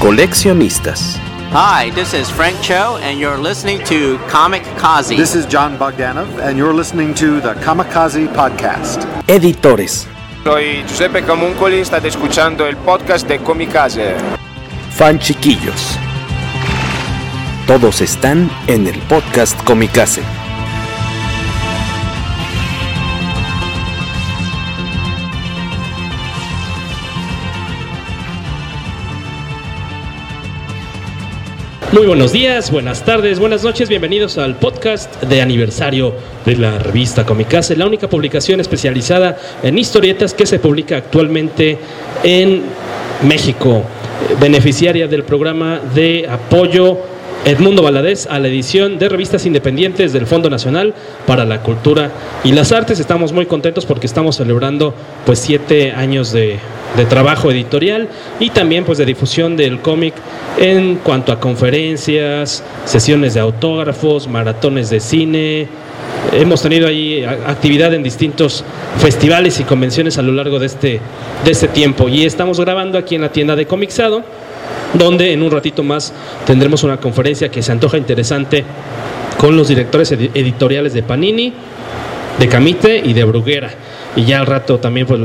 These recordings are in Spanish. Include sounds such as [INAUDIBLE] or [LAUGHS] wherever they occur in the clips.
Coleccionistas. Hi, this is Frank Cho, and you're listening to Comic Kazi. This is John Bogdanov, and you're listening to the Kamikaze Podcast. Editores. Soy Giuseppe Camuncoli, state escuchando el podcast de Comicase. Fan chiquillos. Todos están en el podcast Comicase. Muy buenos días, buenas tardes, buenas noches, bienvenidos al podcast de aniversario de la revista Comicase, la única publicación especializada en historietas que se publica actualmente en México, beneficiaria del programa de apoyo Edmundo Valadez a la edición de revistas independientes del Fondo Nacional para la Cultura y las Artes. Estamos muy contentos porque estamos celebrando pues siete años de, trabajo editorial y también pues de difusión del cómic en cuanto a conferencias, sesiones de autógrafos, maratones de cine. Hemos tenido ahí actividad en distintos festivales y convenciones a lo largo de este, de este tiempo y estamos grabando aquí en la tienda de Comixado donde en un ratito más tendremos una conferencia que se antoja interesante con los directores editoriales de Panini, de Camite y de Bruguera. Y ya al rato también pues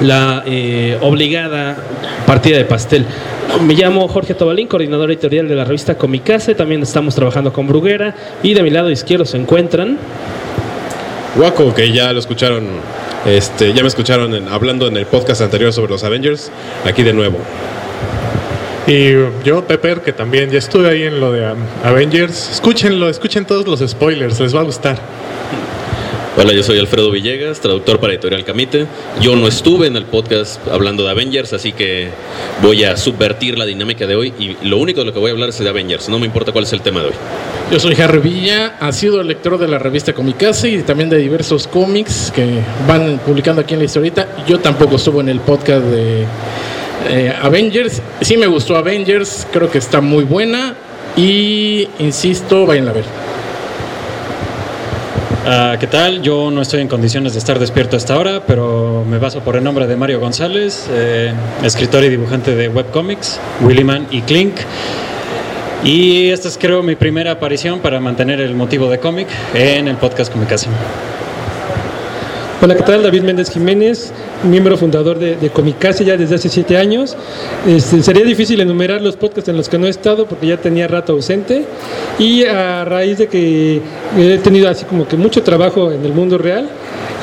la, eh, obligada partida de pastel. Me llamo Jorge Tobalín, coordinador editorial de la revista Comicase. También estamos trabajando con Bruguera. Y de mi lado izquierdo se encuentran. Waco, que ya lo escucharon, este, ya me escucharon hablando en el podcast anterior sobre los Avengers. Aquí de nuevo. Y yo, Pepper, que también ya estuve ahí en lo de Avengers. Escúchenlo, escuchen todos los spoilers, les va a gustar. Hola, yo soy Alfredo Villegas, traductor para Editorial Camite. Yo no estuve en el podcast hablando de Avengers, así que voy a subvertir la dinámica de hoy y lo único de lo que voy a hablar es de Avengers, no me importa cuál es el tema de hoy. Yo soy Harry Villa, ha sido lector de la revista Comicase y también de diversos cómics que van publicando aquí en la historieta. Yo tampoco estuve en el podcast de eh, Avengers, sí me gustó Avengers, creo que está muy buena y insisto, vayan a ver. Uh, ¿Qué tal? Yo no estoy en condiciones de estar despierto hasta ahora, pero me baso por el nombre de Mario González, eh, escritor y dibujante de webcomics, Willyman y Clink. Y esta es creo mi primera aparición para mantener el motivo de cómic en el podcast Comicase. Hola, ¿qué tal? David Méndez Jiménez, miembro fundador de, Comicase ya desde hace siete años. Este, sería difícil enumerar los podcasts en los que no he estado porque ya tenía rato ausente y a raíz de que he tenido así como que mucho trabajo en el mundo real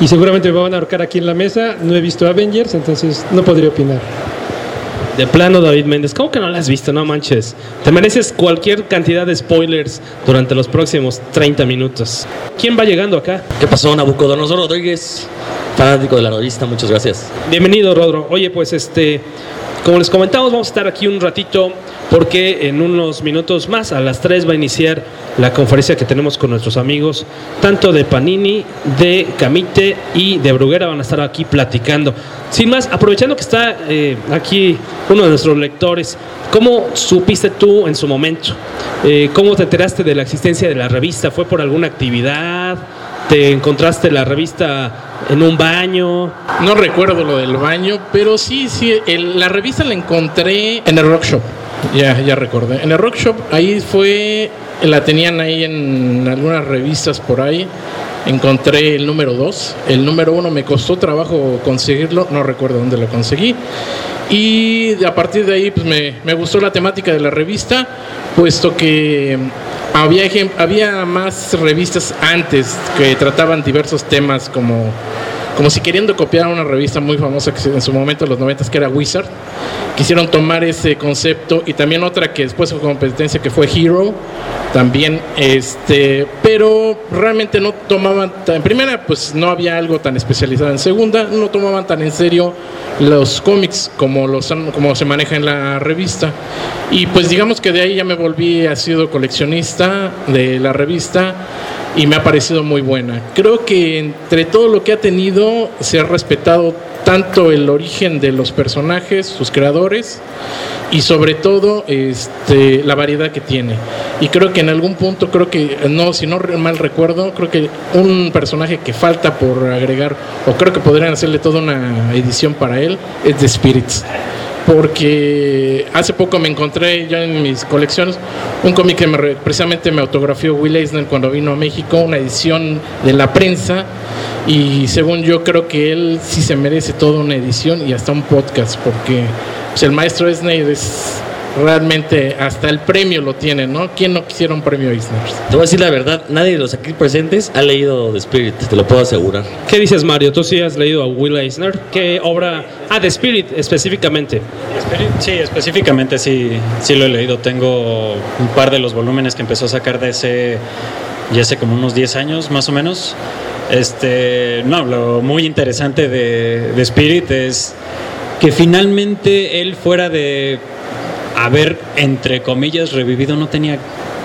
y seguramente me van a ahorcar aquí en la mesa, no he visto Avengers, entonces no podría opinar. De plano, David Méndez, ¿cómo que no la has visto? No manches. Te mereces cualquier cantidad de spoilers durante los próximos 30 minutos. ¿Quién va llegando acá? ¿Qué pasó, Nabucodonosor Rodríguez? Fanático de la revista, muchas gracias. Bienvenido, Rodro. Oye, pues este, como les comentamos, vamos a estar aquí un ratito porque en unos minutos más, a las 3, va a iniciar la conferencia que tenemos con nuestros amigos, tanto de Panini, de Camite y de Bruguera, van a estar aquí platicando. Sin más, aprovechando que está eh, aquí uno de nuestros lectores, ¿cómo supiste tú en su momento? Eh, ¿Cómo te enteraste de la existencia de la revista? ¿Fue por alguna actividad? ¿Te encontraste la revista en un baño? No recuerdo lo del baño, pero sí, sí, el, la revista la encontré en el Rock Shop. Ya, ya recordé. En el Rock Shop, ahí fue, la tenían ahí en algunas revistas por ahí. Encontré el número 2. El número 1 me costó trabajo conseguirlo, no recuerdo dónde lo conseguí. Y a partir de ahí pues me, me gustó la temática de la revista, puesto que había, había más revistas antes que trataban diversos temas como como si queriendo copiar una revista muy famosa que en su momento en los 90 que era Wizard. Quisieron tomar ese concepto y también otra que después fue competencia que fue Hero, también este, pero realmente no tomaban en primera pues no había algo tan especializado, en segunda no tomaban tan en serio los cómics como los como se maneja en la revista. Y pues digamos que de ahí ya me volví a sido coleccionista de la revista y me ha parecido muy buena. Creo que entre todo lo que ha tenido se ha respetado tanto el origen de los personajes, sus creadores y sobre todo este, la variedad que tiene. Y creo que en algún punto, creo que, no, si no mal recuerdo, creo que un personaje que falta por agregar, o creo que podrían hacerle toda una edición para él, es The Spirits porque hace poco me encontré ya en mis colecciones un cómic que me, precisamente me autografió Will Eisner cuando vino a México, una edición de la prensa y según yo creo que él sí se merece toda una edición y hasta un podcast porque pues, el maestro Eisner es realmente hasta el premio lo tiene, ¿no? ¿Quién no quisiera un premio Eisner? Te voy a decir la verdad, nadie de los aquí presentes ha leído The Spirit, te lo puedo asegurar. ¿Qué dices, Mario? ¿Tú sí has leído a Will Eisner? ¿Qué obra? Ah, The Spirit específicamente. Sí, específicamente sí, sí lo he leído. Tengo un par de los volúmenes que empezó a sacar de ese, ya hace como unos 10 años más o menos. Este, no, lo muy interesante de, de Spirit es que finalmente él fuera de haber, entre comillas, revivido no tenía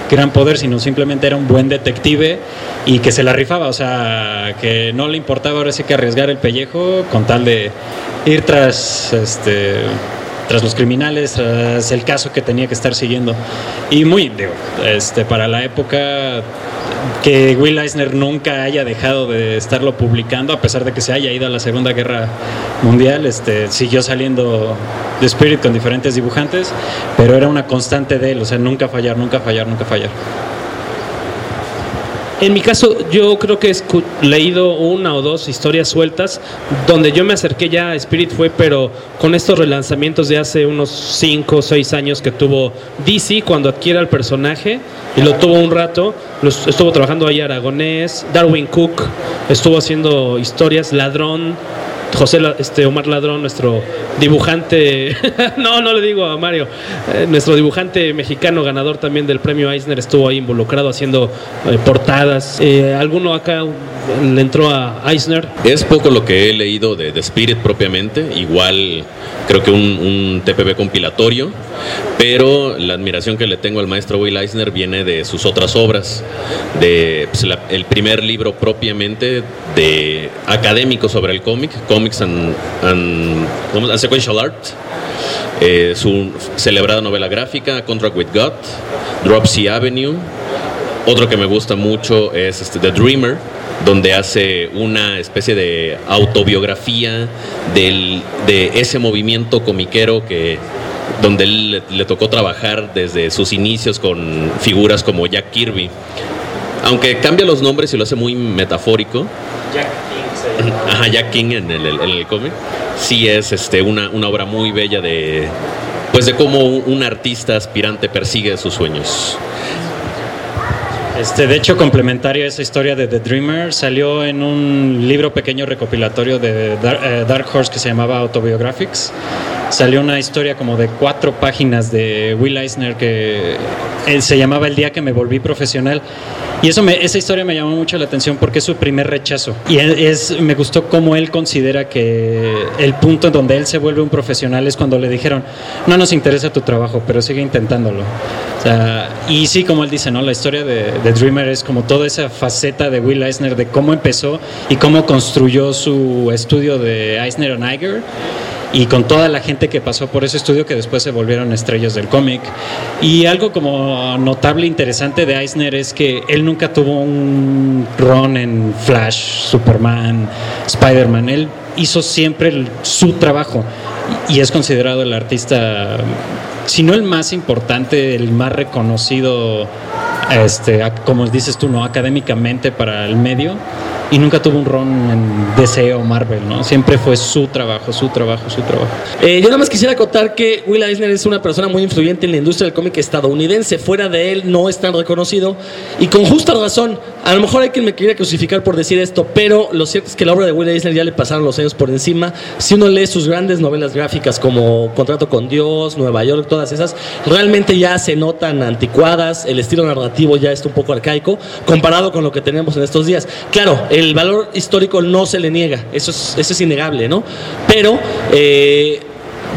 gran poder, sino simplemente era un buen detective y que se la rifaba, o sea, que no le importaba ahora sí que arriesgar el pellejo con tal de ir tras este tras los criminales, tras el caso que tenía que estar siguiendo. Y muy, digo, este, para la época que Will Eisner nunca haya dejado de estarlo publicando, a pesar de que se haya ido a la Segunda Guerra Mundial, este, siguió saliendo The Spirit con diferentes dibujantes, pero era una constante de él, o sea, nunca fallar, nunca fallar, nunca fallar. En mi caso, yo creo que he leído una o dos historias sueltas donde yo me acerqué ya a Spirit fue, pero con estos relanzamientos de hace unos 5 o 6 años que tuvo DC cuando adquiere al personaje y lo tuvo un rato. estuvo trabajando ahí Aragonés, Darwin Cook, estuvo haciendo historias, Ladrón, José este, Omar Ladrón, nuestro dibujante, [LAUGHS] no, no le digo a Mario, eh, nuestro dibujante mexicano ganador también del premio Eisner estuvo ahí involucrado haciendo eh, portadas. Eh, ¿Alguno acá entró a Eisner? Es poco lo que he leído de, The Spirit propiamente, igual creo que un, un TPB compilatorio, pero la admiración que le tengo al maestro Will Eisner viene de sus otras obras, de pues, el primer libro propiamente de académico sobre el cómic, Comics and, Sequential Art, eh, su celebrada novela gráfica, Contract with God, Dropsy Avenue, otro que me gusta mucho es este, The Dreamer, donde hace una especie de autobiografía del, de ese movimiento comiquero que donde él le, tocó trabajar desde sus inicios con figuras como Jack Kirby. Aunque cambia los nombres y lo hace muy metafórico. Jack King. Ajá, Jack King en el, en el cómic. Sí es este, una, una obra muy bella de, pues de cómo un artista aspirante persigue sus sueños. Este, de hecho, complementario a esa historia de The Dreamer, salió en un libro pequeño recopilatorio de eh, Dark, Horse que se llamaba Autobiographics. Salió una historia como de cuatro páginas de Will Eisner que eh, se llamaba El día que me volví profesional. Y eso me, esa historia me llamó mucho la atención porque es su primer rechazo. Y es, me gustó cómo él considera que el punto en donde él se vuelve un profesional es cuando le dijeron, no nos interesa tu trabajo, pero sigue intentándolo. y sí, como él dice, ¿no? la historia de, de, Dreamer es como toda esa faceta de Will Eisner, de cómo empezó y cómo construyó su estudio de Eisner and Iger y con toda la gente que pasó por ese estudio que después se volvieron estrellas del cómic. Y algo como notable interesante de Eisner es que él nunca tuvo un run en Flash, Superman, Spider-Man. Él hizo siempre su trabajo y es considerado el artista si no el más importante, el más reconocido, este, como dices tú, ¿no? Académicamente para el medio y nunca tuvo un ron en DC Marvel, ¿no? Siempre fue su trabajo, su trabajo, su trabajo. Eh, yo nada más quisiera acotar que Will Eisner es una persona muy influyente en la industria del cómic estadounidense. Fuera de él no es tan reconocido y con justa razón. A lo mejor hay quien me quiera crucificar por decir esto, pero lo cierto es que la obra de Will Eisner ya le pasaron los años por encima. Si uno lee sus grandes novelas gráficas como Contrato con Dios, Nueva York, todas esas, realmente ya se notan anticuadas, el estilo narrativo ya está un poco arcaico comparado con lo que tenemos en estos días. Claro, el valor histórico no se le niega, eso es, eso es innegable, ¿no? Pero eh,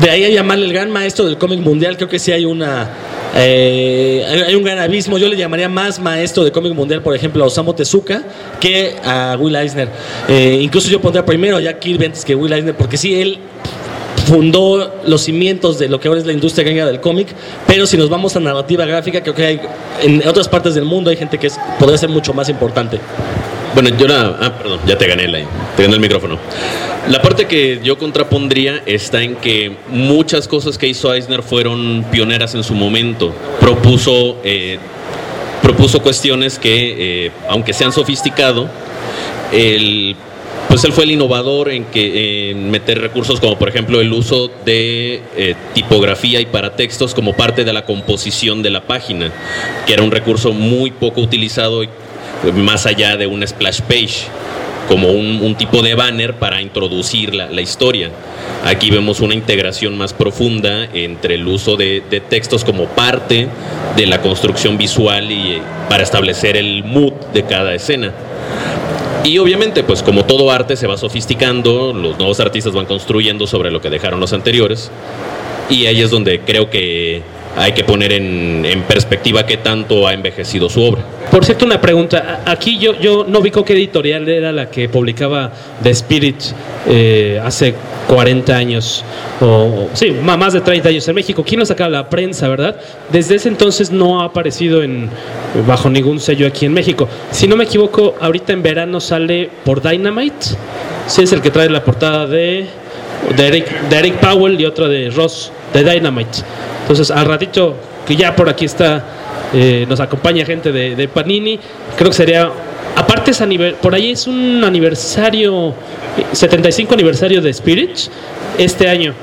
de ahí a llamarle el gran maestro del cómic mundial, creo que sí hay una... Eh, hay un gran abismo, yo le llamaría más maestro de cómic mundial, por ejemplo, a Osamu Tezuka que a Will Eisner. Eh, incluso yo pondría primero a Jack Kirby antes que Will Eisner, porque sí, él fundó los cimientos de lo que ahora es la industria gringa del cómic, pero si nos vamos a narrativa gráfica, creo que hay, en otras partes del mundo hay gente que podría ser mucho más importante. Bueno, yo la. Ah, perdón, ya te gané, la, te gané el micrófono. La parte que yo contrapondría está en que muchas cosas que hizo Eisner fueron pioneras en su momento. Propuso, eh, propuso cuestiones que, eh, aunque se han sofisticado, el pues él fue el innovador en que en meter recursos como por ejemplo el uso de eh, tipografía y paratextos como parte de la composición de la página, que era un recurso muy poco utilizado más allá de un splash page como un, tipo de banner para introducir la, historia. Aquí vemos una integración más profunda entre el uso de, de, textos como parte de la construcción visual y para establecer el mood de cada escena. Y obviamente, pues como todo arte se va sofisticando, los nuevos artistas van construyendo sobre lo que dejaron los anteriores. Y ahí es donde creo que hay que poner en, perspectiva qué tanto ha envejecido su obra. Por cierto, una pregunta. Aquí yo, yo no vi qué editorial era la que publicaba The Spirit eh, hace 40 años, o sí, más de 30 años en México. ¿Quién lo sacaba? La prensa, ¿verdad? Desde ese entonces no ha aparecido en, bajo ningún sello aquí en México. Si no me equivoco, ahorita en verano sale por Dynamite. Sí, es el que trae la portada de, de, Eric, de Eric Powell y otra de Ross, de Dynamite. Entonces, al ratito que ya por aquí está, eh, nos acompaña gente de, Panini, creo que sería, aparte es por ahí es un aniversario, 75 aniversario de Spirit este año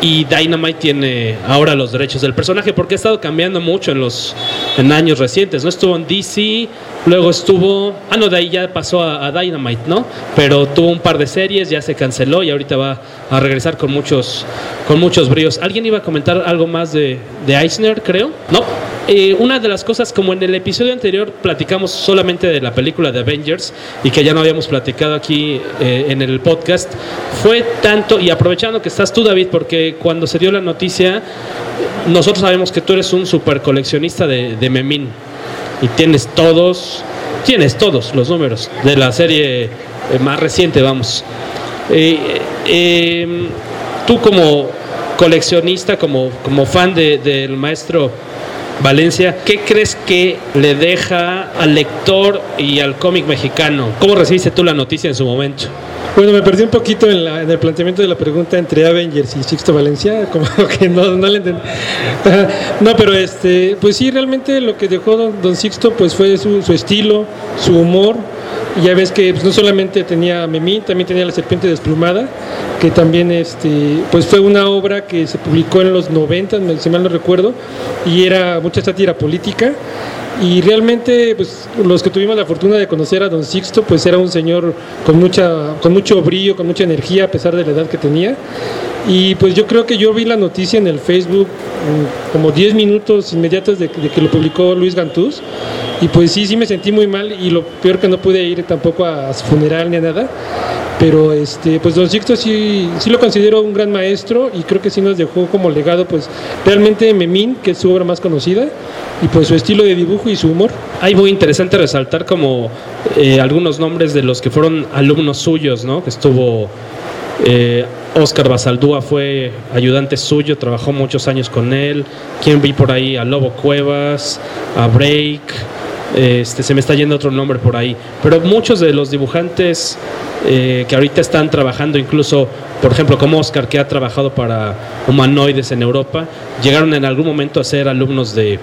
y Dynamite tiene ahora los derechos del personaje porque ha estado cambiando mucho en los en años recientes no estuvo en DC luego estuvo ah no de ahí ya pasó a, Dynamite no pero tuvo un par de series ya se canceló y ahorita va a regresar con muchos con muchos bríos. Alguien iba a comentar algo más de, de Eisner creo no eh, una de las cosas, como en el episodio anterior platicamos solamente de la película de Avengers y que ya no habíamos platicado aquí eh, en el podcast, fue tanto, y aprovechando que estás tú David, porque cuando se dio la noticia, nosotros sabemos que tú eres un super coleccionista de, de Memín y tienes todos, tienes todos los números de la serie eh, más reciente, vamos. tú como coleccionista, como, como fan del maestro Valencia, ¿qué crees que le deja al lector y al cómic mexicano? ¿Cómo recibiste tú la noticia en su momento? Bueno, me perdí un poquito en, el planteamiento de la pregunta entre Avengers y Sixto Valencia, [LAUGHS] como que no, le entendí. [LAUGHS] No, pero este, pues sí, realmente lo que dejó Don, Sixto pues fue su estilo, su humor, ya ves que pues, no solamente tenía Memín, también tenía La Serpiente Desplumada, que también este, pues fue una obra que se publicó en los 90, si mal no recuerdo, y era mucha sátira política. Y realmente, pues, los que tuvimos la fortuna de conocer a don Sixto, pues era un señor con, mucha, con mucho brillo, con mucha energía, a pesar de la edad que tenía. Y pues yo creo que yo vi la noticia en el Facebook mm, como 10 minutos inmediatos de, que lo publicó Luis Gantús. Y pues sí, sí me sentí muy mal y lo peor que no pude ir tampoco a, su funeral ni a nada. Pero este, pues Don Sixto sí, sí lo considero un gran maestro y creo que sí nos dejó como legado pues realmente Memín, que es su obra más conocida, y pues su estilo de dibujo y su humor. Hay muy interesante resaltar como eh, algunos nombres de los que fueron alumnos suyos, ¿no? Que estuvo eh, Oscar Basaldúa fue ayudante suyo, trabajó muchos años con él. ¿Quién vi por ahí? A Lobo Cuevas, a Break, Este, se me está yendo otro nombre por ahí. Pero muchos de los dibujantes eh, que ahorita están trabajando, incluso, por ejemplo, como Oscar, que ha trabajado para humanoides en Europa, llegaron en algún momento a ser alumnos de,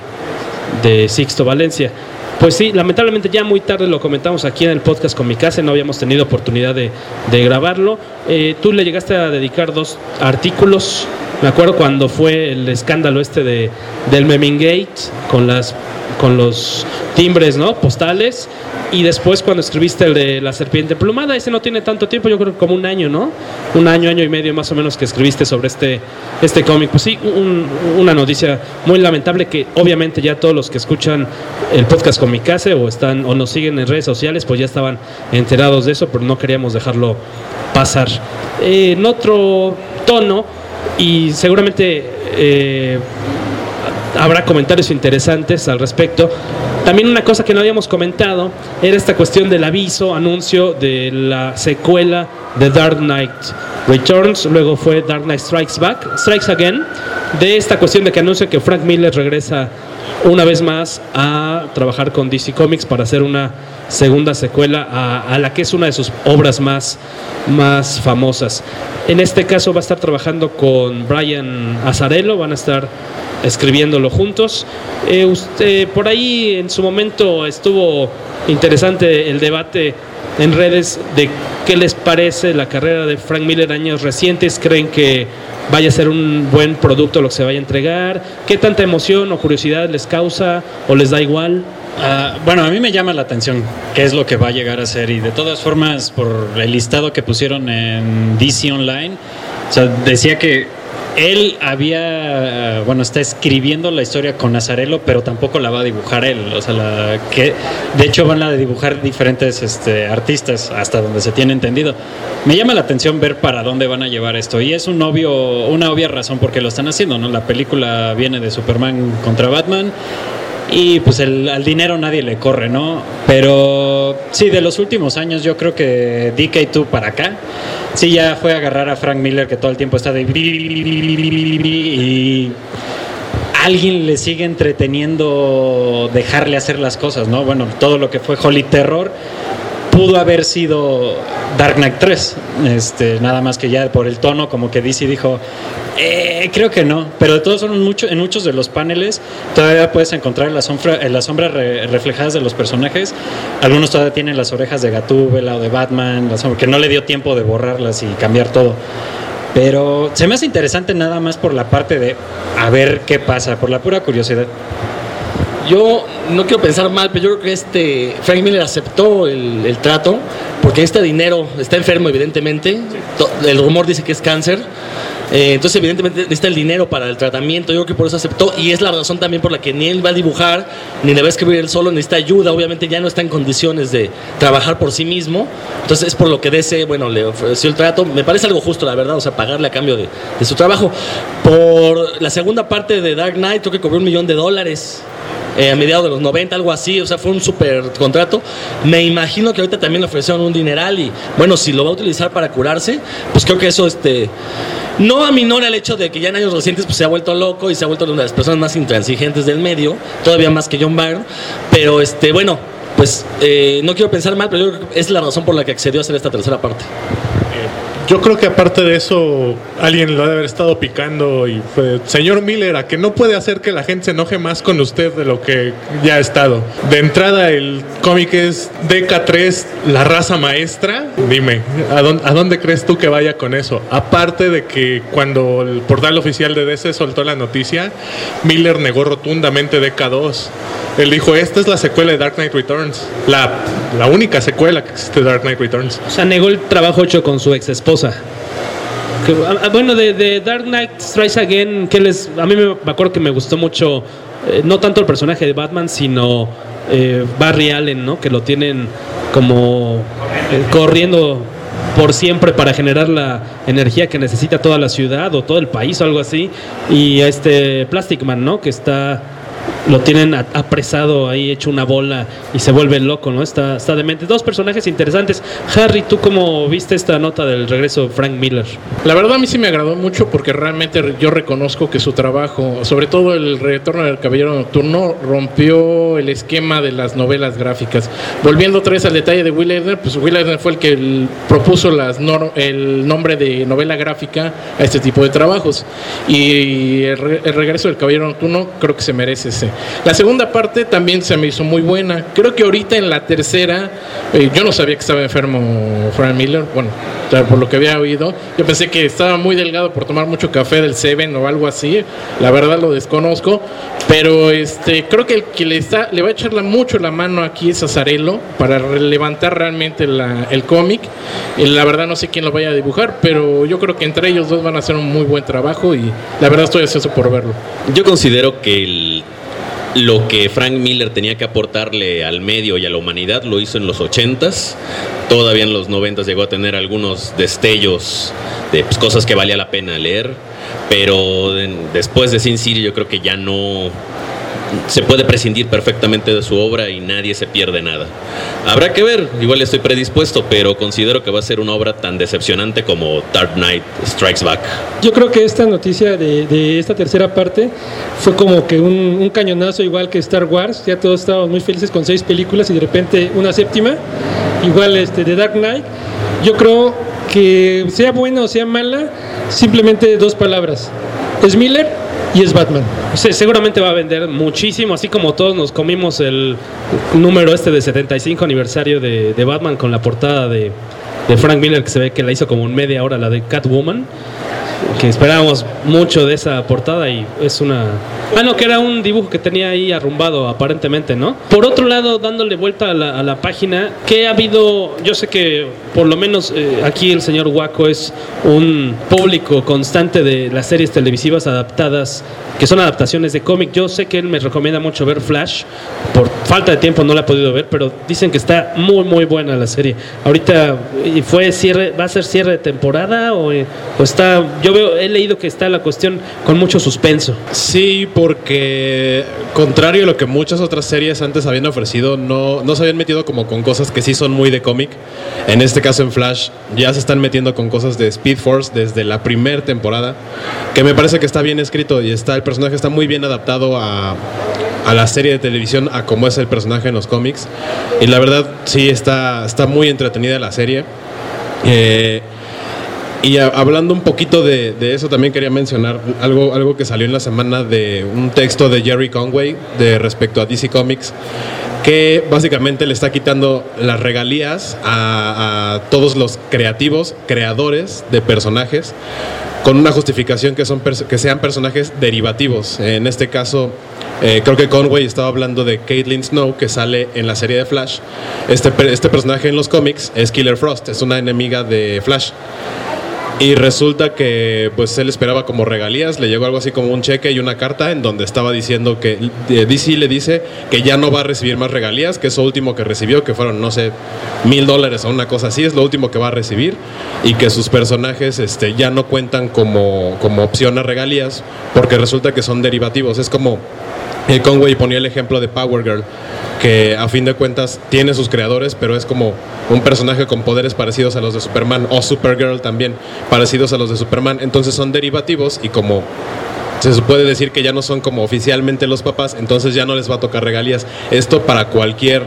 Sixto Valencia. Pues sí, lamentablemente ya muy tarde lo comentamos aquí en el podcast con mi casa, no habíamos tenido oportunidad de grabarlo. Eh, tú le llegaste a dedicar dos artículos, me acuerdo cuando fue el escándalo este de, del Memingate con las con los timbres ¿no? postales y después cuando escribiste el de la serpiente plumada, ese no tiene tanto tiempo, yo creo que como un año, ¿no? Un año, año y medio más o menos que escribiste sobre este, este cómic. Pues sí, un- una noticia muy lamentable que obviamente ya todos los que escuchan el podcast con mi o están o nos siguen en redes sociales, pues ya estaban enterados de eso, pero no queríamos dejarlo pasar. Eh, en otro tono, y seguramente eh, habrá comentarios interesantes al respecto. También una cosa que no habíamos comentado era esta cuestión del aviso, anuncio de la secuela de Dark Knight Returns, luego fue Dark Knight Strikes Back, Strikes Again, de esta cuestión de que anuncia que Frank Miller regresa una vez más a trabajar con DC Comics para hacer una segunda secuela a, a la que es una de sus obras más, más famosas. En este caso va a estar trabajando con Brian Azarello, van a estar escribiéndolo juntos. Eh, usted, por ahí en su momento estuvo interesante el debate en redes de qué les parece la carrera de Frank Miller años recientes. ¿Creen que vaya a ser un buen producto lo que se vaya a entregar? ¿Qué tanta emoción o curiosidad les causa o les da igual? Ah, bueno, a mí me llama la atención qué es lo que va a llegar a ser y de todas formas por el listado que pusieron en DC Online, decía que él había, bueno, está escribiendo la historia con Nazarelo, pero tampoco la va a dibujar él, o sea, que de hecho van a dibujar diferentes este, artistas hasta donde se tiene entendido. Me llama la atención ver para dónde van a llevar esto y es un obvio, una obvia razón por qué lo están haciendo, ¿no? La película viene de Superman contra Batman y pues el, al dinero nadie le corre, ¿no? Pero sí, de los últimos años yo creo que DK2 para acá, sí ya fue a agarrar a Frank Miller que todo el tiempo está de... Y alguien le sigue entreteniendo dejarle hacer las cosas, ¿no? Bueno, todo lo que fue Holy Terror pudo haber sido Dark Knight 3, este, nada más que ya por el tono, como que DC dijo, eh, creo que no, pero de todos son mucho, en muchos de los paneles todavía puedes encontrar en la sombra, en las sombras re- reflejadas de los personajes. Algunos todavía tienen las orejas de Gatúbela o de Batman, la sombra- que no le dio tiempo de borrarlas y cambiar todo. Pero se me hace interesante nada más por la parte de a ver qué pasa, por la pura curiosidad. Yo no quiero pensar mal, pero yo creo que este Frank Miller aceptó el, trato porque este dinero está enfermo, evidentemente. El rumor dice que es cáncer. Eh, entonces, evidentemente, necesita el dinero para el tratamiento. Yo creo que por eso aceptó. Y es la razón también por la que ni él va a dibujar, ni le va a escribir él solo. Necesita ayuda. Obviamente, ya no está en condiciones de trabajar por sí mismo. Entonces, es por lo que DC, bueno, le ofreció el trato. Me parece algo justo, la verdad. O sea, pagarle a cambio de, de su trabajo. Por la segunda parte de Dark Knight, creo que cobró un millón de dólares eh, a mediados de los 90, algo así, o sea, fue un super contrato. Me imagino que ahorita también le ofrecieron un dineral y bueno, si lo va a utilizar para curarse, pues creo que eso este no aminora el hecho de que ya en años recientes pues, se ha vuelto loco y se ha vuelto una de las personas más intransigentes del medio, todavía más que John Byrne, pero este bueno, pues eh, no quiero pensar mal, pero es la razón por la que accedió a hacer esta tercera parte. Yo creo que aparte de eso, alguien lo ha de haber estado picando y fue, señor Miller, a que no puede hacer que la gente se enoje más con usted de lo que ya ha estado. De entrada, el cómic es DK3, la raza maestra. Dime, ¿a dónde, a dónde crees tú que vaya con eso? Aparte de que cuando el portal oficial de DC soltó la noticia, Miller negó rotundamente DK2. Él dijo, esta es la secuela de Dark Knight Returns, la, la única secuela que existe de Dark Knight Returns. O sea, negó el trabajo hecho con su ex esposa. Que, ah, bueno, de, Dark Knight Strikes Again, que les, a mí me, acuerdo que me gustó mucho, eh, no tanto el personaje de Batman, sino eh, Barry Allen, ¿no? Que lo tienen como eh, corriendo por siempre para generar la energía que necesita toda la ciudad o todo el país o algo así. Y este Plastic Man, ¿no? Que está lo tienen apresado ahí, hecho una bola y se vuelve loco, ¿no? Está, está demente. Dos personajes interesantes. Harry, ¿tú cómo viste esta nota del regreso de Frank Miller? La verdad a mí sí me agradó mucho porque realmente yo reconozco que su trabajo, sobre todo el retorno del Caballero Nocturno, rompió el esquema de las novelas gráficas. Volviendo otra vez al detalle de Will Eisner, pues Will Eisner fue el que propuso las el nombre de novela gráfica a este tipo de trabajos. Y el, regreso del Caballero Nocturno creo que se merece La segunda parte también se me hizo muy buena. Creo que ahorita en la tercera, eh, yo no sabía que estaba enfermo Frank Miller, bueno, por lo que había oído. Yo pensé que estaba muy delgado por tomar mucho café del Seven o algo así. La verdad lo desconozco. Pero este creo que el que le está le va a echar mucho la mano aquí es Azarelo para levantar realmente el cómic. La verdad no sé quién lo vaya a dibujar, pero yo creo que entre ellos dos van a hacer un muy buen trabajo y la verdad estoy ansioso por verlo. Yo considero que el lo que Frank Miller tenía que aportarle al medio y a la humanidad lo hizo en los 80s. Todavía en los 90 llegó a tener algunos destellos de pues, cosas que valía la pena leer. Pero después de Sin City yo creo que ya no, se puede prescindir perfectamente de su obra y nadie se pierde nada. Habrá que ver, igual estoy predispuesto, pero considero que va a ser una obra tan decepcionante como Dark Knight Strikes Back. Yo creo que esta noticia de, esta tercera parte fue como que un, cañonazo igual que Star Wars, ya todos estábamos muy felices con seis películas y de repente una séptima, igual este de Dark Knight. Yo creo que sea buena o sea mala, simplemente dos palabras. Es Miller y es Batman. seguramente va a vender muchísimo, así como todos nos comimos el número este de 75 aniversario de, de Batman con la portada de, de Frank Miller que se ve que la hizo como en media hora, la de Catwoman que esperábamos mucho de esa portada y es una... Ah, no, que era un dibujo que tenía ahí arrumbado aparentemente, ¿no? Por otro lado, dándole vuelta a la, página, que ha habido, yo sé que por lo menos eh, aquí el señor Waco es un público constante de las series televisivas adaptadas, que son adaptaciones de cómic. Yo sé que él me recomienda mucho ver Flash, por falta de tiempo no la he podido ver, pero dicen que está muy, muy buena la serie. Ahorita, ¿fue cierre, va a ser cierre de temporada o, o está yo veo, he leído que está la cuestión con mucho suspenso. Sí, porque contrario a lo que muchas otras series antes habían ofrecido, no, no se habían metido como con cosas que sí son muy de cómic. En este caso en Flash ya se están metiendo con cosas de Speed Force desde la primera temporada, que me parece que está bien escrito y está personaje está muy bien adaptado a, a la serie de televisión, a cómo es el personaje en los cómics. Y la verdad sí está, está muy entretenida la serie. Eh, y hablando un poquito de, eso, también quería mencionar algo, algo que salió en la semana de un texto de Jerry Conway de respecto a DC Comics, que básicamente le está quitando las regalías a, todos los creativos, creadores de personajes, con una justificación que, son que sean personajes derivativos. En este caso, eh, creo que Conway estaba hablando de Caitlin Snow, que sale en la serie de Flash. Este, este personaje en los cómics es Killer Frost, es una enemiga de Flash. Y resulta que pues él esperaba como regalías, le llegó algo así como un cheque y una carta en donde estaba diciendo que eh, DC le dice que ya no va a recibir más regalías, que eso último que recibió, que fueron no sé, mil dólares o una cosa así, es lo último que va a recibir y que sus personajes este, ya no cuentan como, como opción a regalías porque resulta que son derivativos. Es como eh, Conway ponía el ejemplo de Power Girl, que a fin de cuentas tiene sus creadores, pero es como un personaje con poderes parecidos a los de Superman, o Supergirl también, parecidos a los de Superman. Entonces son derivativos y como se puede decir que ya no son como oficialmente los papás, entonces ya no les va a tocar regalías. Esto para cualquier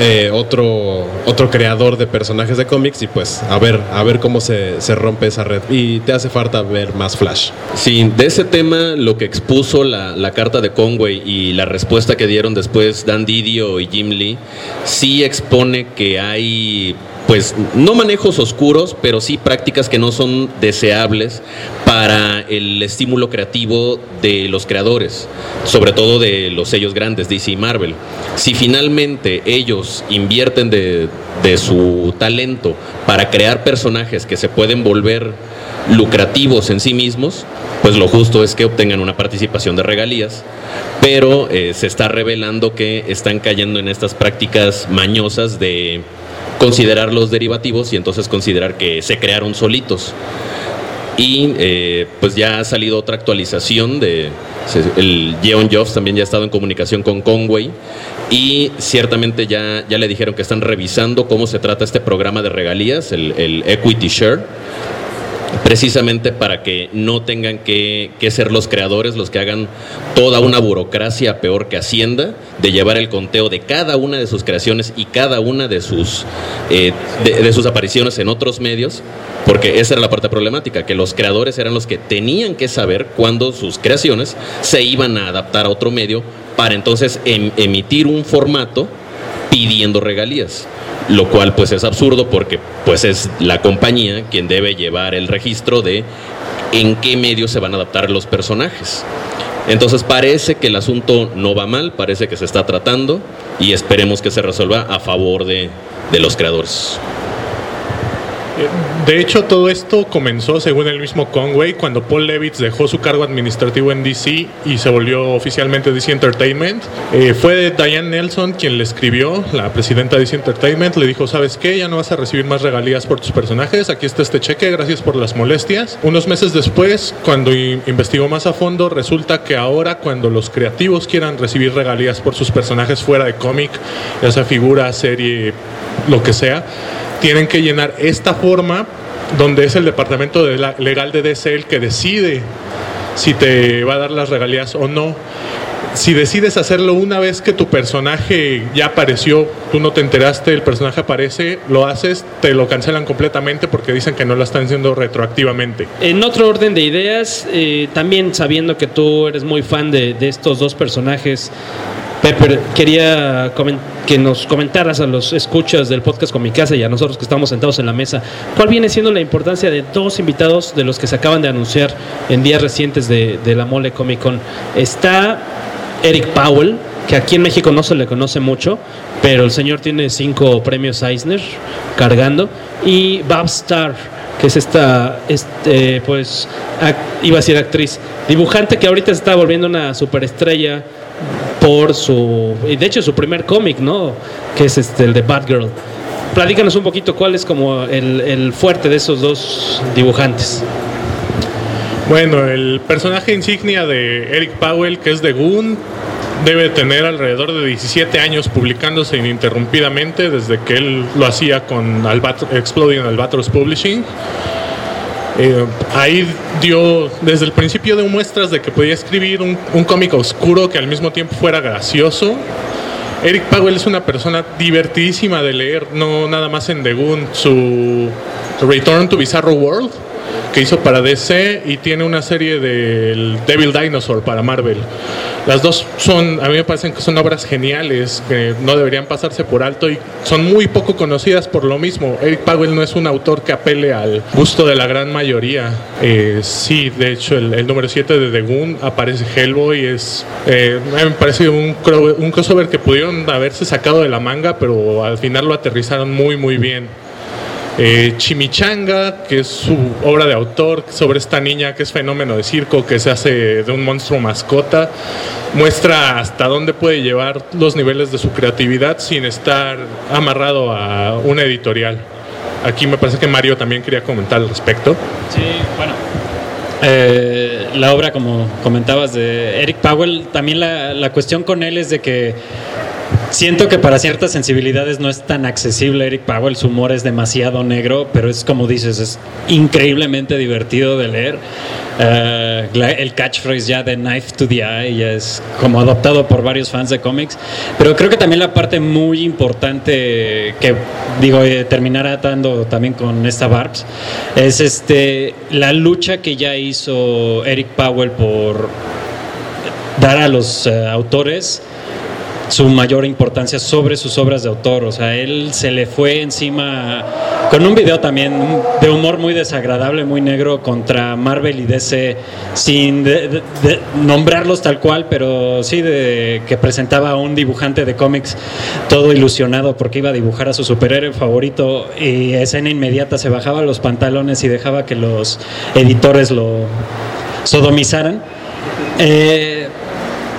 eh, otro, otro creador de personajes de cómics y pues a ver, a ver cómo se, se, rompe esa red. Y te hace falta ver más Flash. Sí, de ese tema lo que expuso la, la carta de Conway y la respuesta que dieron después Dan Didio y Jim Lee, sí expone que hay pues no manejos oscuros, pero sí prácticas que no son deseables para el estímulo creativo de los creadores, sobre todo de los sellos grandes, DC y Marvel. Si finalmente ellos invierten de, su talento para crear personajes que se pueden volver lucrativos en sí mismos, pues lo justo es que obtengan una participación de regalías, pero eh, se está revelando que están cayendo en estas prácticas mañosas de considerar los derivativos y entonces considerar que se crearon solitos. Y eh, pues ya ha salido otra actualización de el Jeon Joffs también ya ha estado en comunicación con Conway y ciertamente ya, ya le dijeron que están revisando cómo se trata este programa de regalías, el Equity Share precisamente para que no tengan que, ser los creadores los que hagan toda una burocracia peor que Hacienda, de llevar el conteo de cada una de sus creaciones y cada una de sus, eh, de, sus apariciones en otros medios, porque esa era la parte problemática, que los creadores eran los que tenían que saber cuándo sus creaciones se iban a adaptar a otro medio para entonces em, emitir un formato pidiendo regalías lo cual pues es absurdo porque pues es la compañía quien debe llevar el registro de en qué medio se van a adaptar los personajes. Entonces parece que el asunto no va mal, parece que se está tratando y esperemos que se resuelva a favor de, de los creadores. De hecho, todo esto comenzó, según el mismo Conway, cuando Paul Levitz dejó su cargo administrativo en DC y se volvió oficialmente DC Entertainment. Eh, fue Diane Nelson quien le escribió, la presidenta de DC Entertainment, le dijo, ¿sabes qué? Ya no vas a recibir más regalías por tus personajes, aquí está este cheque, gracias por las molestias. Unos meses después, cuando investigó más a fondo, resulta que ahora cuando los creativos quieran recibir regalías por sus personajes fuera de cómic, ya sea figura, serie, lo que sea, tienen que llenar esta forma donde es el departamento de legal de DC el que decide si te va a dar las regalías o no. Si decides hacerlo una vez que tu personaje ya apareció, tú no te enteraste, el personaje aparece, lo haces, te lo cancelan completamente porque dicen que no lo están haciendo retroactivamente. En otro orden de ideas, eh, también sabiendo que tú eres muy fan de, de estos dos personajes, Pepper, quería que nos comentaras a los escuchas del podcast con mi casa y a nosotros que estamos sentados en la mesa, ¿cuál viene siendo la importancia de dos invitados de los que se acaban de anunciar en días recientes de, la Mole Comic Con? Está Eric Powell, que aquí en México no se le conoce mucho, pero el señor tiene cinco premios Eisner cargando, y Bob Starr que es esta, este, pues, iba a ser actriz, dibujante que ahorita se está volviendo una superestrella por su, y de hecho su primer cómic, ¿no? Que es este, el de Batgirl. Platícanos un poquito cuál es como el, el fuerte de esos dos dibujantes. Bueno, el personaje insignia de Eric Powell, que es de Goon, debe tener alrededor de 17 años publicándose ininterrumpidamente desde que él lo hacía con Exploding Albatros Publishing. Eh, ahí dio desde el principio de muestras de que podía escribir un, un cómic oscuro que al mismo tiempo fuera gracioso. Eric Powell es una persona divertidísima de leer, no nada más en The Goon, su Return to Bizarro World que hizo para DC y tiene una serie del Devil Dinosaur para Marvel. Las dos son, a mí me parecen que son obras geniales, que no deberían pasarse por alto y son muy poco conocidas por lo mismo. Eric Powell no es un autor que apele al gusto de la gran mayoría. Eh, sí, de hecho, el, número 7 de The Goon aparece Hellboy, es, eh, me parece un, un crossover que pudieron haberse sacado de la manga, pero al final lo aterrizaron muy, muy bien. Eh, Chimichanga, que es su obra de autor sobre esta niña que es fenómeno de circo, que se hace de un monstruo mascota, muestra hasta dónde puede llevar los niveles de su creatividad sin estar amarrado a una editorial. Aquí me parece que Mario también quería comentar al respecto. Sí, bueno. Eh, la obra, como comentabas, de Eric Powell, también la, la cuestión con él es de que Siento que para ciertas sensibilidades no es tan accesible Eric Powell, su humor es demasiado negro, pero es como dices, es increíblemente divertido de leer. Eh, el catchphrase ya de Knife to the Eye ya es como adoptado por varios fans de cómics, pero creo que también la parte muy importante que digo eh, terminará atando también con esta Barbs es este la lucha que ya hizo Eric Powell por dar a los eh, autores su mayor importancia sobre sus obras de autor. O sea, él se le fue encima con un video también de humor muy desagradable, muy negro contra Marvel y DC, sin nombrarlos tal cual, pero sí de que presentaba a un dibujante de cómics todo ilusionado porque iba a dibujar a su superhéroe favorito y escena inmediata se bajaba los pantalones y dejaba que los editores lo sodomizaran. Eh,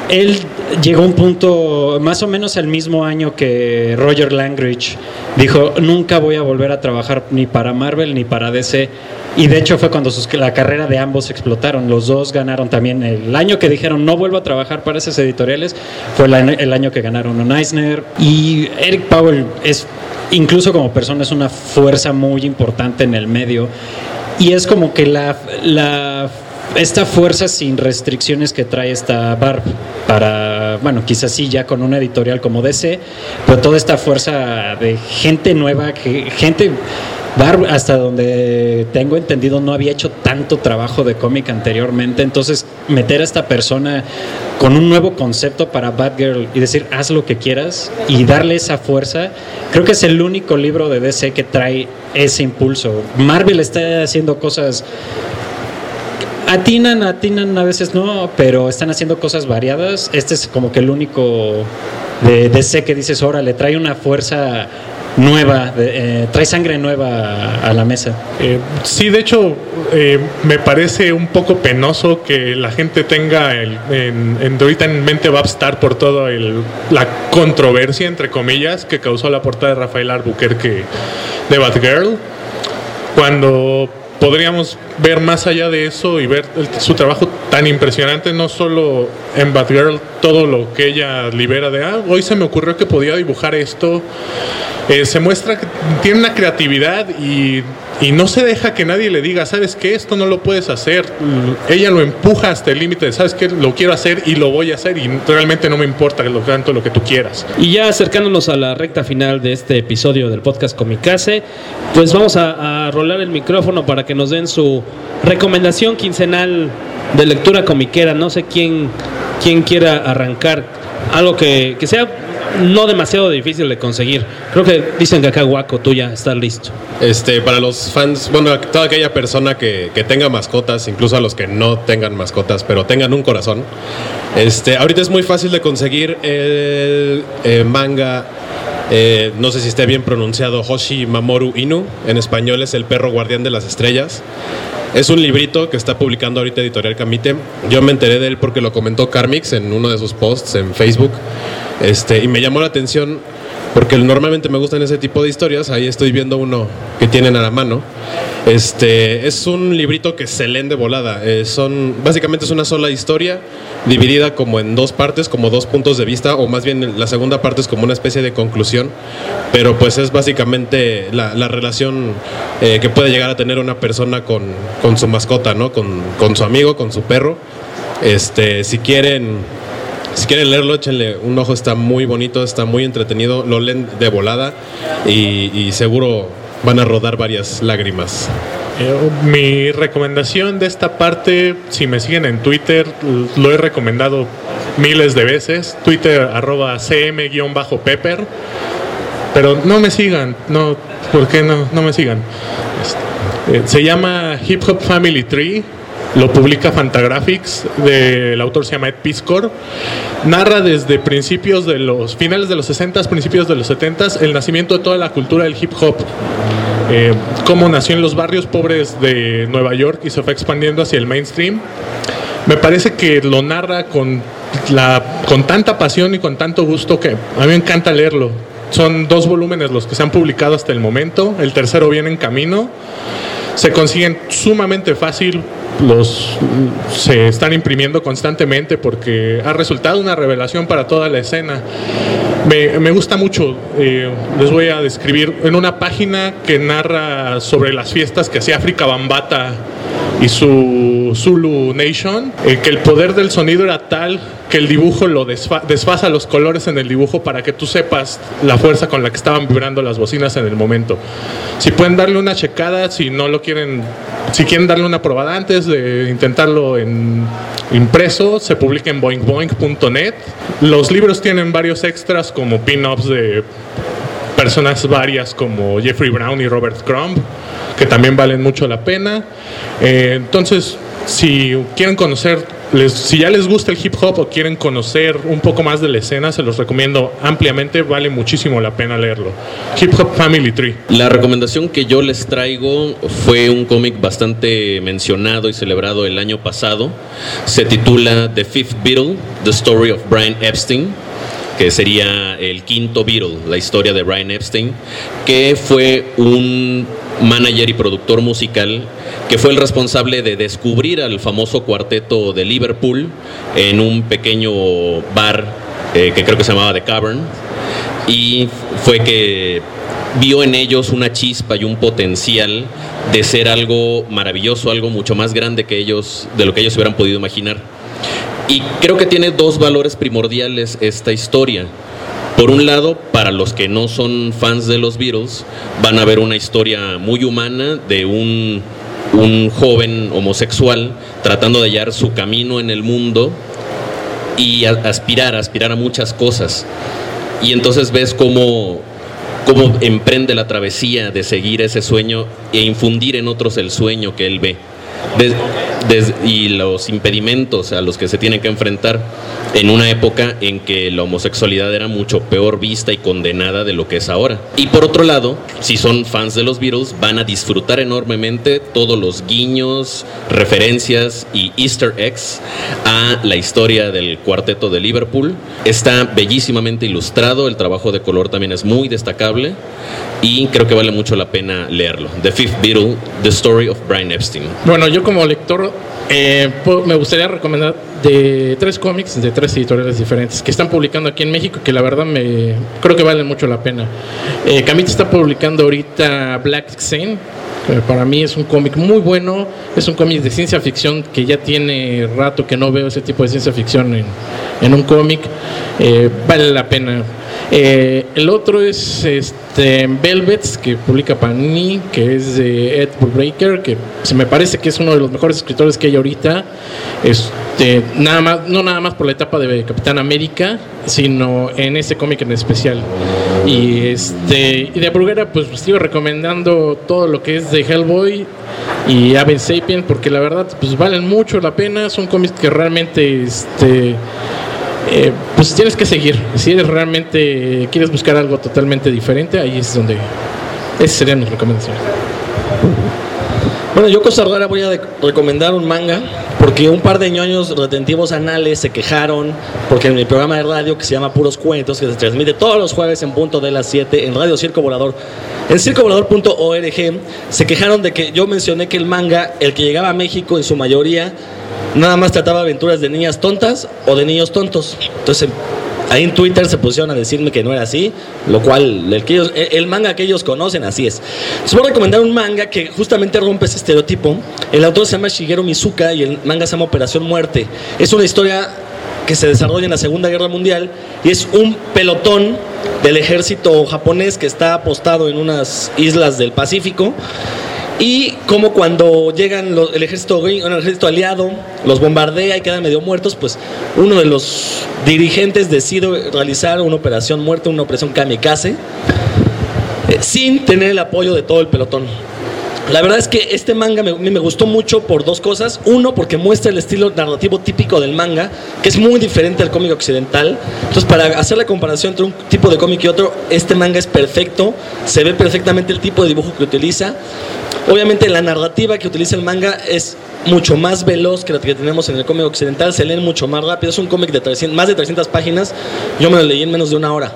él llegó un punto más o menos al mismo año que Roger Langridge dijo, nunca voy a volver a trabajar ni para Marvel ni para DC. Y de hecho fue cuando sus, la carrera de ambos explotaron. Los dos ganaron también. El año que dijeron no vuelvo a trabajar para esas editoriales fue el año, el año que ganaron un Eisner. Y Eric Powell es, incluso como persona, es una fuerza muy importante en el medio. Y es como que la, la esta fuerza sin restricciones que trae esta Barb para, bueno, quizás sí ya con una editorial como DC, pero toda esta fuerza de gente nueva, gente Barb, hasta donde tengo entendido, no había hecho tanto trabajo de cómic anteriormente. Entonces, meter a esta persona con un nuevo concepto para Batgirl y decir, haz lo que quieras y darle esa fuerza, creo que es el único libro de DC que trae ese impulso. Marvel está haciendo cosas atinan, atinan, a veces no, pero están haciendo cosas variadas. Este es como que el único de DC que dices, ahora le trae una fuerza nueva, eh, trae sangre nueva a la mesa. Eh, sí, de hecho, eh, me parece un poco penoso que la gente tenga el, en, en, ahorita en mente Babstar por toda la controversia, entre comillas, que causó la portada de Rafael Albuquerque de Batgirl, cuando podríamos ver más allá de eso y ver el, su trabajo tan impresionante, no solo en Batgirl, todo lo que ella libera de, ah, hoy se me ocurrió que podía dibujar esto, eh, se muestra que tiene una creatividad y, y, no se deja que nadie le diga, sabes que esto no lo puedes hacer, ella lo empuja hasta el límite de, sabes que lo quiero hacer y lo voy a hacer y realmente no me importa lo, tanto lo que tú quieras. Y ya acercándonos a la recta final de este episodio del podcast Comicase, pues vamos a rolar el micrófono para que nos den su recomendación quincenal de lectura comiquera. No sé quién, quién quiera arrancar. Algo que, que sea no demasiado difícil de conseguir. Creo que dicen que acá Guaco, tú ya estás listo. Este, para los fans, bueno, toda aquella persona que, que, tenga mascotas, incluso a los que no tengan mascotas, pero tengan un corazón. Este, ahorita es muy fácil de conseguir el eh, manga. Eh, no sé si esté bien pronunciado, Hoshi Mamoru Inu. En español es El perro guardián de las estrellas. Es un librito que está publicando ahorita Editorial Camite. Yo me enteré de él porque lo comentó Carmix en uno de sus posts en Facebook. Este, y me llamó la atención porque normalmente me gustan ese tipo de historias. Ahí estoy viendo uno que tienen a la mano. Este es un librito que se leen de volada. Eh, son básicamente es una sola historia dividida como en dos partes, como dos puntos de vista, o más bien la segunda parte es como una especie de conclusión. Pero pues es básicamente la, la relación eh, que puede llegar a tener una persona con, con su mascota, ¿no? Con, con su amigo, con su perro. Este, si quieren si quieren leerlo, échenle un ojo, está muy bonito, está muy entretenido, lo leen de volada y, seguro van a rodar varias lágrimas. Eh, mi recomendación de esta parte, si me siguen en Twitter, lo he recomendado miles de veces, Twitter arroba cm-pepper, pero no me sigan, no, ¿por qué no, no me sigan? Este, eh, se llama Hip Hop Family Tree, lo publica Fantagraphics, del autor se llama Ed Piscor. Narra desde principios de los finales de los 60, principios de los 70 el nacimiento de toda la cultura del hip hop. Eh, cómo nació en los barrios pobres de Nueva York y se fue expandiendo hacia el mainstream. Me parece que lo narra con, con tanta pasión y con tanto gusto que a mí me encanta leerlo. Son dos volúmenes los que se han publicado hasta el momento, el tercero viene en camino. Se consiguen sumamente fácil, los se están imprimiendo constantemente porque ha resultado una revelación para toda la escena. Me, me gusta mucho, eh, les voy a describir en una página que narra sobre las fiestas que hacía África Bambata y su Zulu Nation, eh, que el poder del sonido era tal que el dibujo lo desfa desfasa los colores en el dibujo para que tú sepas la fuerza con la que estaban vibrando las bocinas en el momento. Si pueden darle una checada, si no lo quieren, si quieren darle una probada antes de intentarlo en impreso, se publica en boingboing.net. Los libros tienen varios extras como pin-ups de personas varias como Jeffrey Brown y Robert Crumb, que también valen mucho la pena. Eh, entonces, si quieren conocer, les, si ya les gusta el hip hop o quieren conocer un poco más de la escena, se los recomiendo ampliamente, vale muchísimo la pena leerlo. Hip Hop Family Tree. La recomendación que yo les traigo fue un cómic bastante mencionado y celebrado el año pasado. Se titula The Fifth Beatle, The Story of Brian Epstein que sería el quinto Beatle, la historia de Brian Epstein, que fue un manager y productor musical que fue el responsable de descubrir al famoso cuarteto de Liverpool en un pequeño bar eh, que creo que se llamaba The Cavern y fue que vio en ellos una chispa y un potencial de ser algo maravilloso, algo mucho más grande que ellos, de lo que ellos hubieran podido imaginar. Y creo que tiene dos valores primordiales esta historia. Por un lado, para los que no son fans de los Beatles, van a ver una historia muy humana de un, un joven homosexual tratando de hallar su camino en el mundo y aspirar, aspirar a muchas cosas. Y entonces ves cómo, cómo emprende la travesía de seguir ese sueño e infundir en otros el sueño que él ve. Y los impedimentos a los que se tienen que enfrentar en una época en que la homosexualidad era mucho peor vista y condenada de lo que es ahora. Y por otro lado, si son fans de los Beatles, van a disfrutar enormemente todos los guiños, referencias y easter eggs a la historia del cuarteto de Liverpool. Está bellísimamente ilustrado, el trabajo de color también es muy destacable y creo que vale mucho la pena leerlo. The Fifth Beatle, The Story of Brian Epstein. Bueno, yo como lector eh, me gustaría recomendar de tres cómics de tres editoriales diferentes que están publicando aquí en México que la verdad me creo que valen mucho la pena. Eh, Camita está publicando ahorita Black que para mí es un cómic muy bueno, es un cómic de ciencia ficción que ya tiene rato que no veo ese tipo de ciencia ficción en, en un cómic, Eh, vale la pena. Eh, el otro es este, Velvets, que publica Panini, que es de Ed Brubaker, que se me parece que es uno de los mejores escritores que hay ahorita. Este, nada más, no nada más por la etapa de Capitán América, sino en ese cómic en especial. Y este y de Bruguera, pues sigo recomendando todo lo que es de Hellboy y Aven Sapien, porque la verdad, pues valen mucho la pena. Son cómics que realmente este, eh, pues tienes que seguir. Si eres realmente quieres buscar algo totalmente diferente, ahí es donde esas serían mis recomendaciones. Bueno, yo cosa rara voy a recomendar un manga porque un par de ñoños retentivos anales se quejaron porque en mi programa de radio que se llama Puros Cuentos, que se transmite todos los jueves en punto de las 7 en Radio Circo Volador, en circovolador.org, se quejaron de que yo mencioné que el manga, el que llegaba a México en su mayoría, nada más trataba aventuras de niñas tontas o de niños tontos. Entonces, Ahí en Twitter se pusieron a decirme que no era así, lo cual el, que ellos- el- el manga que ellos conocen así es. Les voy a recomendar un manga que justamente rompe ese estereotipo. El autor se llama Shigeru Mizuka y el manga se llama Operación Muerte. Es una historia que se desarrolla en la Segunda Guerra Mundial y es un pelotón del ejército japonés que está apostado en unas islas del Pacífico y como cuando llegan los- el ejército aliado, los bombardea y quedan medio muertos, pues uno de los dirigentes decide realizar una operación muerte, una operación kamikaze, eh, sin tener el apoyo de todo el pelotón. La verdad es que este manga me, me gustó mucho por dos cosas. Uno, porque muestra el estilo narrativo típico del manga, que es muy diferente al cómic occidental. Entonces, para hacer la comparación entre un tipo de cómic y otro, este manga es perfecto. Se ve perfectamente el tipo de dibujo que utiliza. Obviamente, la narrativa que utiliza el manga es mucho más veloz que la que tenemos en el cómic occidental. Se leen mucho más rápido. Es un cómic de 300 más de 300 páginas. Yo me lo leí en menos de una hora.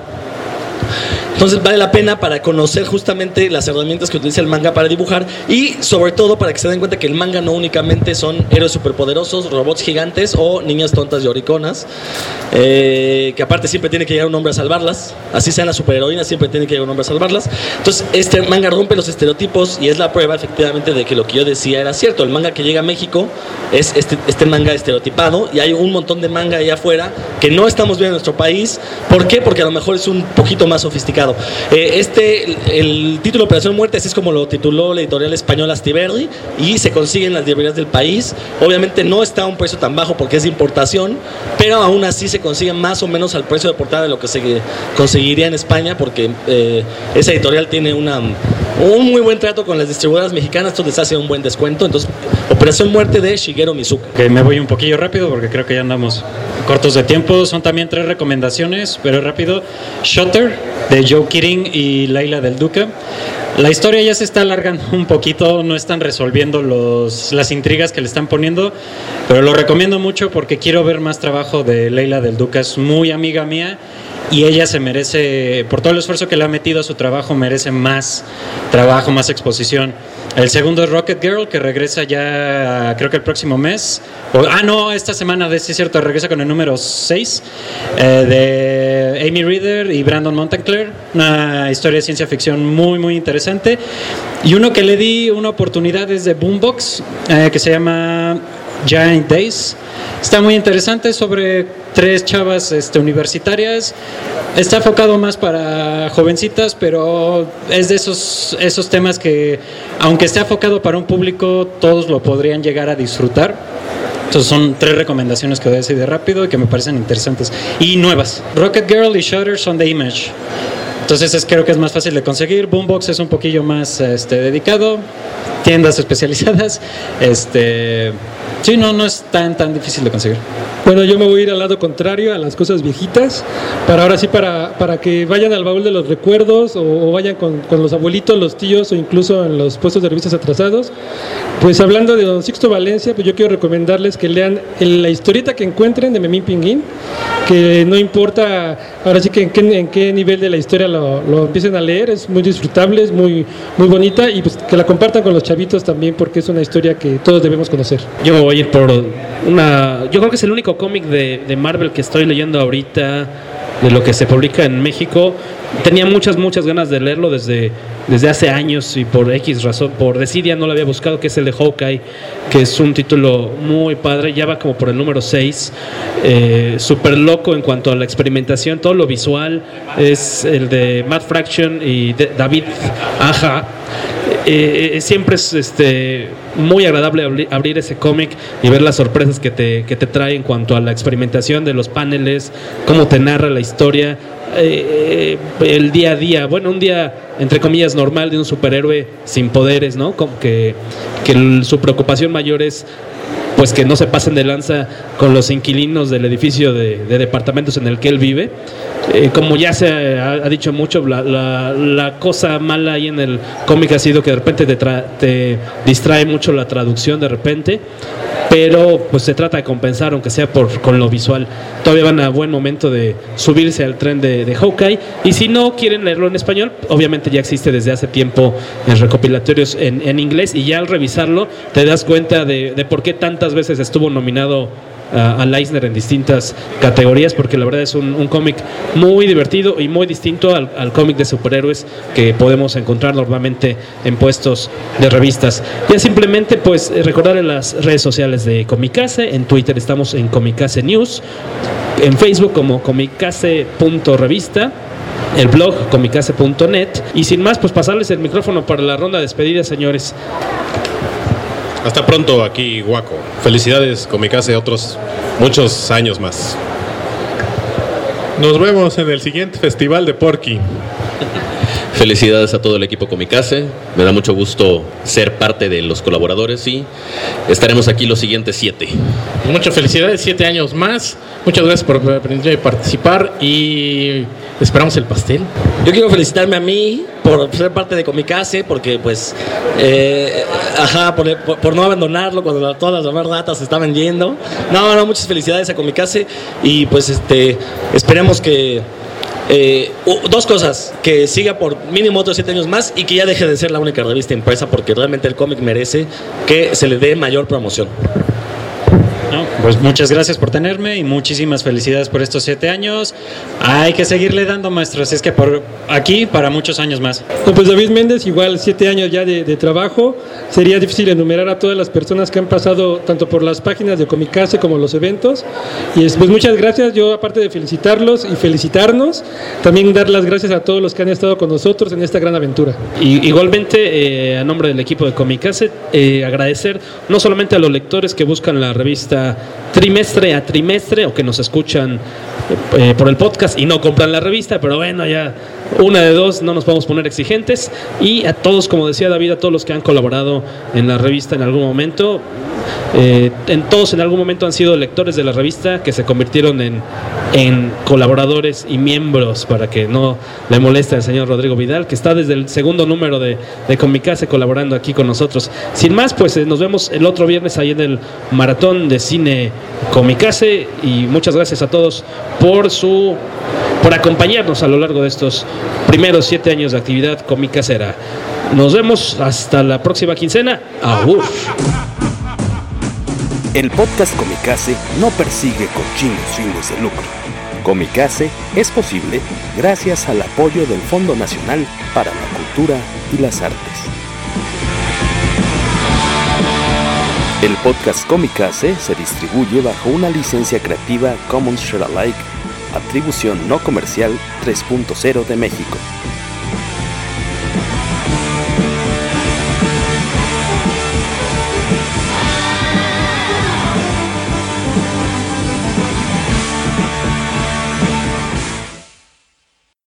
Entonces vale la pena para conocer justamente las herramientas que utiliza el manga para dibujar y sobre todo para que se den cuenta que el manga no únicamente son héroes superpoderosos, robots gigantes o niñas tontas y oriconas, eh, que aparte siempre tiene que llegar un hombre a salvarlas, así sean las superheroínas, siempre tiene que llegar un hombre a salvarlas. Entonces este manga rompe los estereotipos y es la prueba efectivamente de que lo que yo decía era cierto. El manga que llega a México es este, este manga estereotipado y hay un montón de manga allá afuera que no estamos viendo en nuestro país. ¿Por qué? Porque a lo mejor es un poquito más sofisticado. Eh, este, el, título Operación Muerte, así es como lo tituló la editorial española Astiberri y se consigue en las librerías del país. Obviamente no está a un precio tan bajo porque es de importación, pero aún así se consigue más o menos al precio de portada de lo que se conseguiría en España porque eh, esa editorial tiene una, un muy buen trato con las distribuidoras mexicanas, esto les hace un buen descuento. Entonces, Operación Muerte de Shigeru Mizuka. Que me voy un poquillo rápido porque creo que ya andamos cortos de tiempo. Son también tres recomendaciones, pero rápido. Shutter de Joe y Laila del Duca. La historia ya se está alargando un poquito, no están resolviendo los, las intrigas que le están poniendo, pero lo recomiendo mucho porque quiero ver más trabajo de Leila del Duca, es muy amiga mía y ella se merece, por todo el esfuerzo que le ha metido a su trabajo, merece más trabajo, más exposición. El segundo es Rocket Girl, que regresa ya, creo que el próximo mes. ah, no, esta semana, sí es cierto, regresa con el número 6 eh, de Amy Reader y Brandon Monteclair. Una historia de ciencia ficción muy, muy interesante. Y uno que le di una oportunidad es de Boombox, eh, que se llama Giant Days. Está muy interesante sobre tres chavas este, universitarias. Está enfocado más para jovencitas, pero es de esos, esos temas que, aunque esté enfocado para un público, todos lo podrían llegar a disfrutar. Entonces son tres recomendaciones que voy a decir de rápido y que me parecen interesantes y nuevas. Rocket Girl y Shutter son de Image. Entonces es, creo que es más fácil de conseguir. Boombox es un poquillo más este, dedicado. Tiendas especializadas. Este, Sí, no, no es tan, tan difícil de conseguir. Bueno, yo me voy a ir al lado contrario, a las cosas viejitas, para ahora sí, para, para que vayan al baúl de los recuerdos o, vayan con, con, los abuelitos, los tíos o incluso en los puestos de revistas atrasados. Pues hablando de Don Sixto Valencia, pues yo quiero recomendarles que lean la historieta que encuentren de Memín Pinguín, que no importa ahora sí que en qué, en qué nivel de la historia lo, lo, empiecen a leer, es muy disfrutable, es muy, muy bonita y pues que la compartan con los chavitos también porque es una historia que todos debemos conocer. Yo voy ir por una... Yo creo que es el único cómic de, de Marvel que estoy leyendo ahorita de lo que se publica en México. Tenía muchas, muchas ganas de leerlo desde, desde hace años y por X razón, por desidia no lo había buscado, que es el de Hawkeye, que es un título muy padre, ya va como por el número 6, eh, súper loco en cuanto a la experimentación, todo lo visual, es el de Matt Fraction y David Aja. Eh, eh, siempre es este, muy agradable abrir ese cómic y ver las sorpresas que te, que te trae en cuanto a la experimentación de los paneles, cómo te narra la historia, eh, el día a día, bueno, un día entre comillas normal de un superhéroe sin poderes, ¿no? Como que, que su preocupación mayor es pues que no se pasen de lanza con los inquilinos del edificio de, departamentos en el que él vive. Eh, como ya se ha, dicho mucho, la, cosa mala ahí en el cómic ha sido que de repente te, te distrae mucho la traducción de repente pero pues se trata de compensar aunque sea por con lo visual. Todavía van a buen momento de subirse al tren de, de Hawkeye y si no quieren leerlo en español obviamente ya existe desde hace tiempo en recopilatorios en, en inglés y ya al revisarlo te das cuenta de, de por qué tantas veces estuvo nominado a Leisner en distintas categorías porque la verdad es un, cómic muy divertido y muy distinto al, cómic de superhéroes que podemos encontrar normalmente en puestos de revistas. Ya simplemente pues recordar en las redes sociales de Comicase, en Twitter estamos en Comicase News, en Facebook como comicase.revista el blog comicase.net y sin más pues pasarles el micrófono para la ronda de despedida señores hasta pronto aquí, Guaco. Felicidades, Comicase, otros muchos años más. Nos vemos en el siguiente festival de Porky. Felicidades a todo el equipo Comicase. Me da mucho gusto ser parte de los colaboradores y estaremos aquí los siguientes siete. Muchas felicidades, siete años más. Muchas gracias por aprender a participar y esperamos el pastel. Yo quiero felicitarme a mí por ser parte de Comicase, porque pues, eh, ajá, por, no abandonarlo cuando todas las demás ratas estaban yendo. No, no, muchas felicidades a Comicase y pues este, esperemos que eh, dos cosas, que siga por mínimo otros siete años más y que ya deje de ser la única revista impresa porque realmente el cómic merece que se le dé mayor promoción pues muchas gracias por tenerme y muchísimas felicidades por estos siete años. Hay que seguirle dando, maestros. Es que por aquí para muchos años más. pues David Méndez, igual siete años ya de, trabajo. Sería difícil enumerar a todas las personas que han pasado tanto por las páginas de Comicase como los eventos. Y pues muchas gracias. Yo, aparte de felicitarlos y felicitarnos, también dar las gracias a todos los que han estado con nosotros en esta gran aventura. Y, igualmente, eh, a nombre del equipo de Comicase, eh, agradecer no solamente a los lectores que buscan la revista trimestre a trimestre o que nos escuchan eh, por el podcast y no compran la revista, pero bueno, ya una de dos, no nos podemos poner exigentes. Y a todos, como decía David, a todos los que han colaborado en la revista en algún momento, eh, en todos en algún momento han sido lectores de la revista que se convirtieron en, en colaboradores y miembros para que no le moleste al señor Rodrigo Vidal, que está desde el segundo número de, de Comicase colaborando aquí con nosotros. Sin más, pues eh, nos vemos el otro viernes ahí en el Maratón de Cine Comicase y muchas gracias a todos por su por acompañarnos a lo largo de estos primeros siete años de actividad comicasera. Nos vemos hasta la próxima quincena. ¡Agur! El podcast Comicase no persigue cochinos fines de lucro. Comicase es posible gracias al apoyo del Fondo Nacional para la Cultura y las Artes. El podcast Comicase se distribuye bajo una licencia creativa Commons Share Alike, atribución no comercial 3.0 de México.